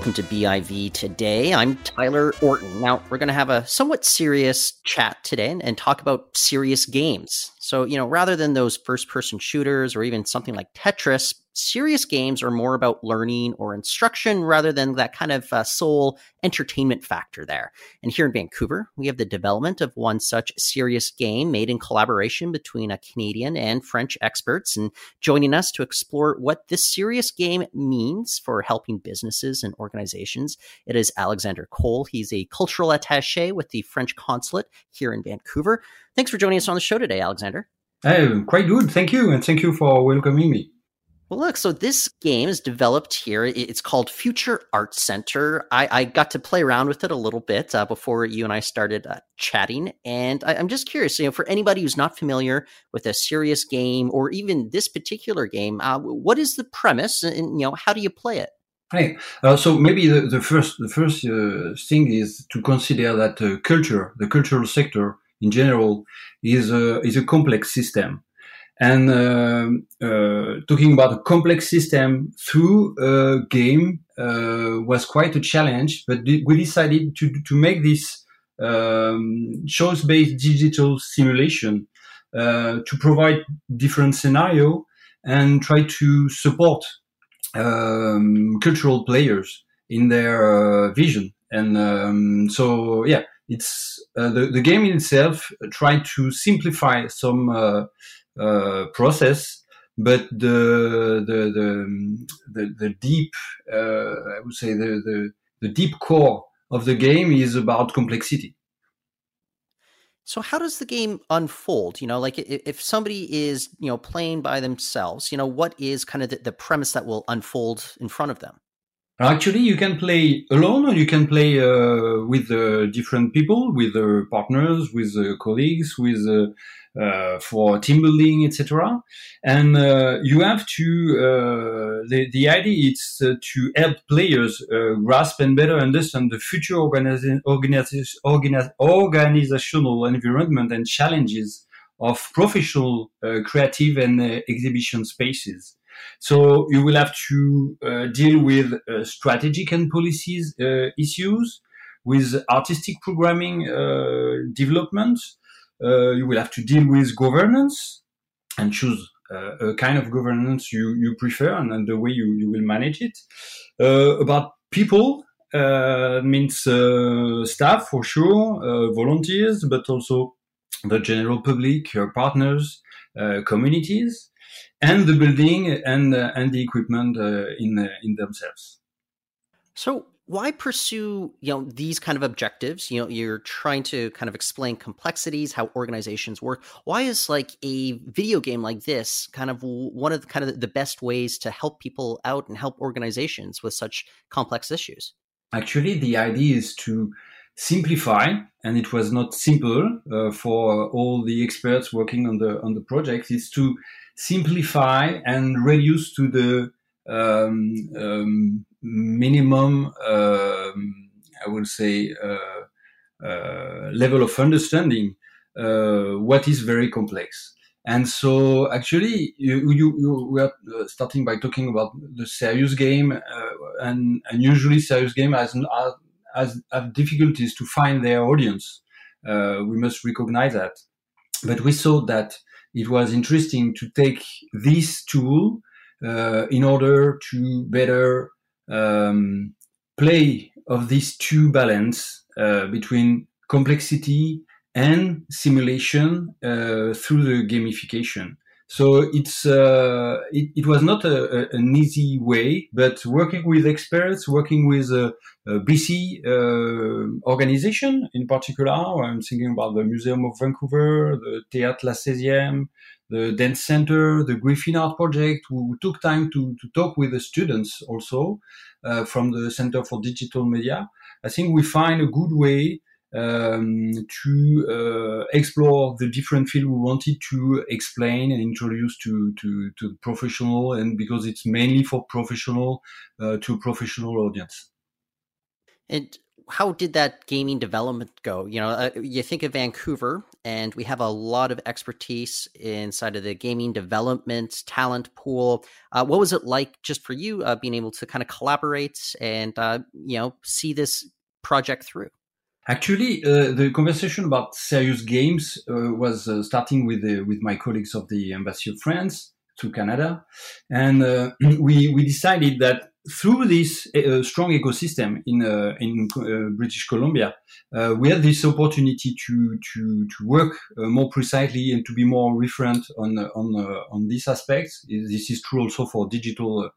welcome to BIV today. I'm Tyler Orton. Now, we're going to have a somewhat serious chat today and, and, talk about serious games. So, you know, rather than those first person shooters or even something like Tetris, serious games are more about learning or instruction rather than that kind of uh, sole entertainment factor there. And here in Vancouver, we have the development of one such serious game made in collaboration between a Canadian and French experts. And joining us to explore what this serious game means for helping businesses and organizations, it is Alexander Cole. He's a cultural attache with the French consulate here in Vancouver. Thanks for joining us on the show today, Alexander. Hey, quite good. Thank you. And thank you for welcoming me. Well, look, so this game is developed here. It's called Future Art Center. I, I got to play around with it a little bit uh, before you and I started uh, chatting. And I, am just curious, you know, for anybody who's not familiar with a serious game or even this particular game, uh, what is the premise and, you know, how do you play it? Hey, uh, so maybe the, the first the first uh, thing is to consider that uh, culture, the cultural sector in general, is a is a complex system and uh, uh, talking about a complex system through a game uh, was quite a challenge. But we decided to to make this um, choice-based digital simulation uh, to provide different scenario and try to support um, cultural players in their uh, vision. And um, so, yeah, it's uh, the the game in itself tried to simplify some uh, process, but the the the the, the deep uh, I would say the, the the deep core of the game is about complexity. So how does the game unfold? You know, like if somebody is, you know, playing by themselves, you know, what is kind of the, the premise that will unfold in front of them? Actually, you can play alone or you can play uh, with uh, different people, with uh, partners, with uh, colleagues, with uh, uh, for team building, etc. And you have to the the idea is to help players grasp and better understand the future organiz- organiz- organiz- organizational environment and challenges of professional, creative, and exhibition spaces. So you will have to uh, deal with uh, strategic and policies uh, issues, with artistic programming development, uh, you will have to deal with governance and choose uh, a kind of governance you, you prefer and, and the way you, you will manage it. Uh, about people, uh, means uh, staff for sure, uh, volunteers, but also the general public, your partners, communities, and the building and uh, and the equipment uh, in uh, in themselves. So, why pursue you know these kind of objectives? You know you're trying to kind of explain complexities how organizations work. Why is like a video game like this kind of one of the kind of the best ways to help people out and help organizations with such complex issues? Actually the idea is to simplify and it was not simple uh, for all the experts working on the on the project is to simplify and reduce to the um, um, minimum, um, I would say, uh, uh, level of understanding uh, what is very complex. And so, actually, you, you, you we are starting by talking about the serious game, and, and usually serious game has, has have difficulties to find their audience. we must recognize that. But we saw that it was interesting to take this tool uh, in order to better um, play of these two balance uh, between complexity and simulation uh, through the gamification. So it's uh, it, it, was not a, a, an easy way, but working with experts, working with a, BC uh, organization in particular. I'm thinking about the Museum of Vancouver, the Théâtre La 16e, the Dance Center, the Griffin Art Project, who took time to, to talk with the students also uh, from the Center for Digital Media. I think we find a good way um, to uh, explore the different field we wanted to explain and introduce to, to, to professional and because it's mainly for professional uh, to professional audience. And how did that gaming development go? You know, uh, you think of Vancouver, and we have a lot of expertise inside of the gaming development talent pool. Uh, what was it like just for you uh, being able to kind of collaborate and uh, you know see this project through? Actually, uh, the conversation about serious games uh, was starting with with my colleagues of the Embassy of France to Canada, and we we decided that through this uh, strong ecosystem in uh, in uh, British Columbia, uh, we had this opportunity to to to work uh, more precisely and to be more referent on on uh, on these aspects. This is true also for digital.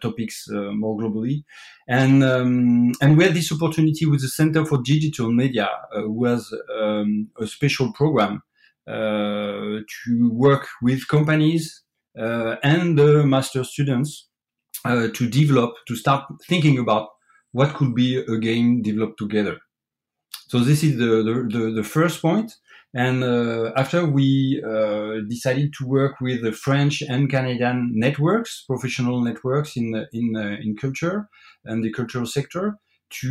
Topics more globally, and um, and we had this opportunity with the Center for Digital Media, was um, a special program to work with companies and the master students uh, to develop, to start thinking about what could be a game developed together. So this is the, the, the, the first point. And uh, after we uh, decided to work with the French and Canadian networks, professional networks in in uh, in culture and the cultural sector, to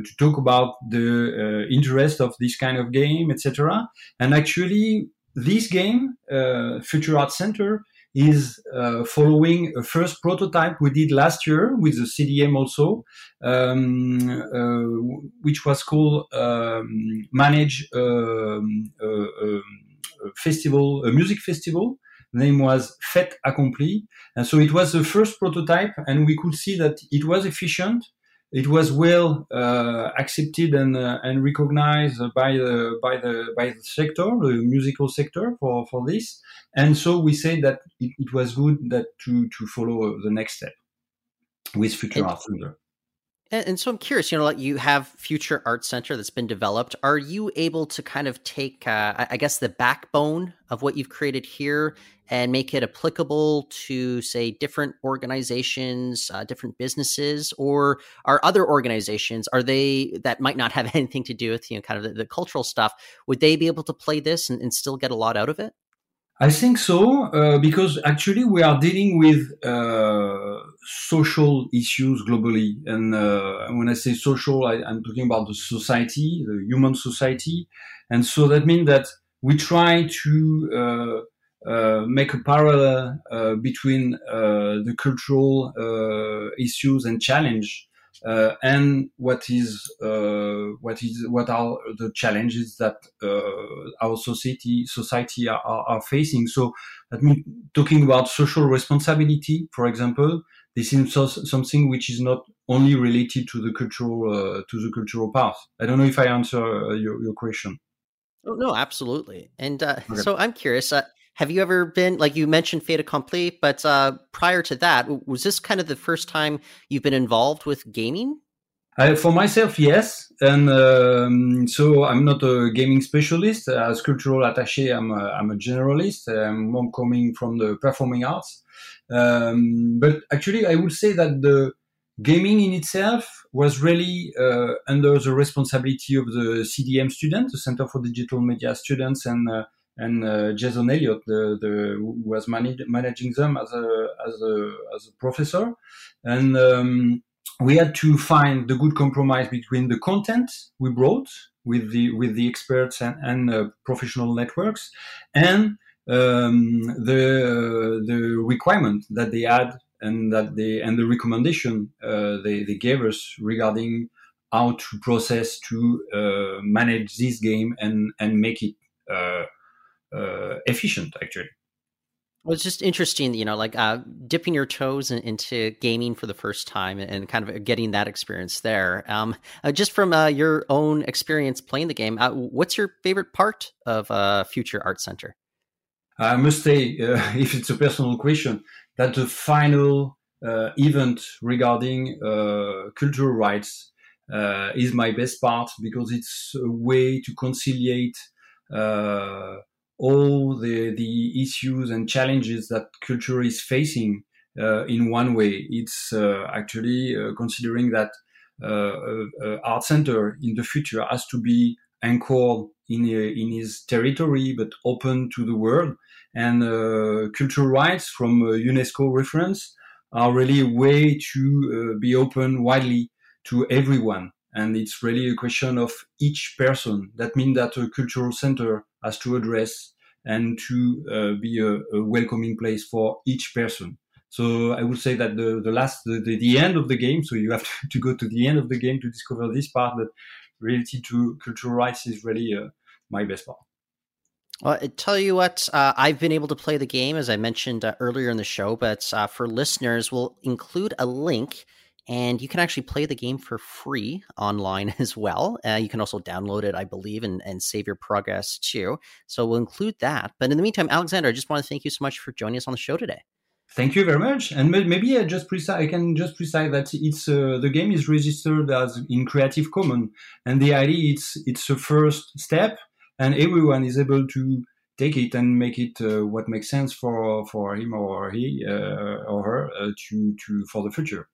uh, to talk about the uh, interest of this kind of game, etc. And actually, this game, Future Art Center, is uh, following a first prototype we did last year with the CDM also, um, uh, which was called um, Manage um, Festival, a music festival. The name was Fête Accomplie. And so it was the first prototype, and we could see that it was efficient it was well uh, accepted and uh, and recognized by the by the by the sector, the musical sector for for this, and so we said that it, it was good that to to follow the next step with Future Art Center. And, and, so I'm curious, you know, like you have Future Art Center that's been developed. Are you able to kind of take, uh, I guess, the backbone of what you've created here and make it applicable to, say, different organizations, uh, different businesses, or are other organizations are they that might not have anything to do with you know kind of the, the cultural stuff? Would they be able to play this and, and still get a lot out of it? I think so, uh, because actually we are dealing with uh, social issues globally. And uh, when I say social, I, am talking about the society, the human society. And so that means that we try to uh, uh, make a parallel uh, between the cultural issues and challenge uh, and what is uh, what is what are the challenges that uh, our society society are, are, facing. So, I mean, talking about social responsibility, for example, this is something which is not only related to the cultural uh, to the cultural path. I don't know if I answer uh, your, your question. Oh, no, absolutely. And uh, okay. so I'm curious. Have you ever been like you mentioned Fête Accomplie, but uh, prior to that, was this kind of the first time you've been involved with gaming? For myself, yes, and um, so I'm not a gaming specialist. As cultural attaché, I'm a, I'm a generalist. I'm coming from the performing arts, um, but actually, I would say that the gaming in itself was really uh, under the responsibility of the CDM students, the Center for Digital Media students, and uh, and uh, Jason Elliott, the, the, who was managing them as a as a as a professor, and um, we had to find the good compromise between the content we brought with the with the experts and, and uh, professional networks, and um, the the requirement that they had and that they and the recommendation uh, they, they gave us regarding how to process to uh, manage this game and and make it uh, uh, efficient actually. Well, it's just interesting, you know, like uh, dipping your toes in, into gaming for the first time and kind of getting that experience there. Um, uh, just from uh, your own experience playing the game, uh, what's your favorite part of uh, Future Art Center? I must say, uh, if it's a personal question, that the final event regarding cultural rights is my best part because it's a way to conciliate all the the issues and challenges that culture is facing uh, in one way. It's uh, actually uh, considering that uh, art center in the future has to be anchored in in his territory, but open to the world. And uh, cultural rights from UNESCO reference are really a way to be open widely to everyone. and it's really a question of each person. That means that a cultural center has to address and to uh, be a, a, welcoming place for each person. So I would say that the, the last, the, the, the end of the game, so you have to, go to the end of the game to discover this part, but related to cultural rights is really uh, my best part. Well, I tell you what, uh, I've been able to play the game as I mentioned uh, earlier in the show, but uh, for listeners, we'll include a link and you can actually play the game for free online as well. Uh, you can also download it, I believe, and, and save your progress too. So we'll include that. But in the meantime, Alexander, I just want to thank you so much for joining us on the show today. Thank you very much. And maybe I just precise, I can just precise that it's uh, the game is registered as in Creative Commons, and the idea it's it's a first step, and everyone is able to take it and make it uh, what makes sense for for him or he uh, or her uh, to to for the future.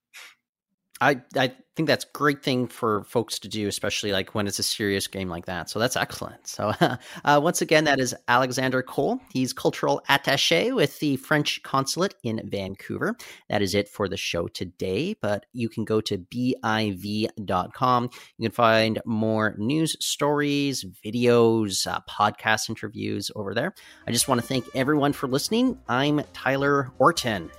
I I think that's a great thing for folks to do, especially like when it's a serious game like that. So that's excellent. So uh, once again, that is Alexander Cole. He's cultural attaché with the French consulate in Vancouver. That is it for the show today. But you can go to biv.com. You can find more news stories, videos, uh, podcast interviews over there. I just want to thank everyone for listening. I'm Tyler Orton.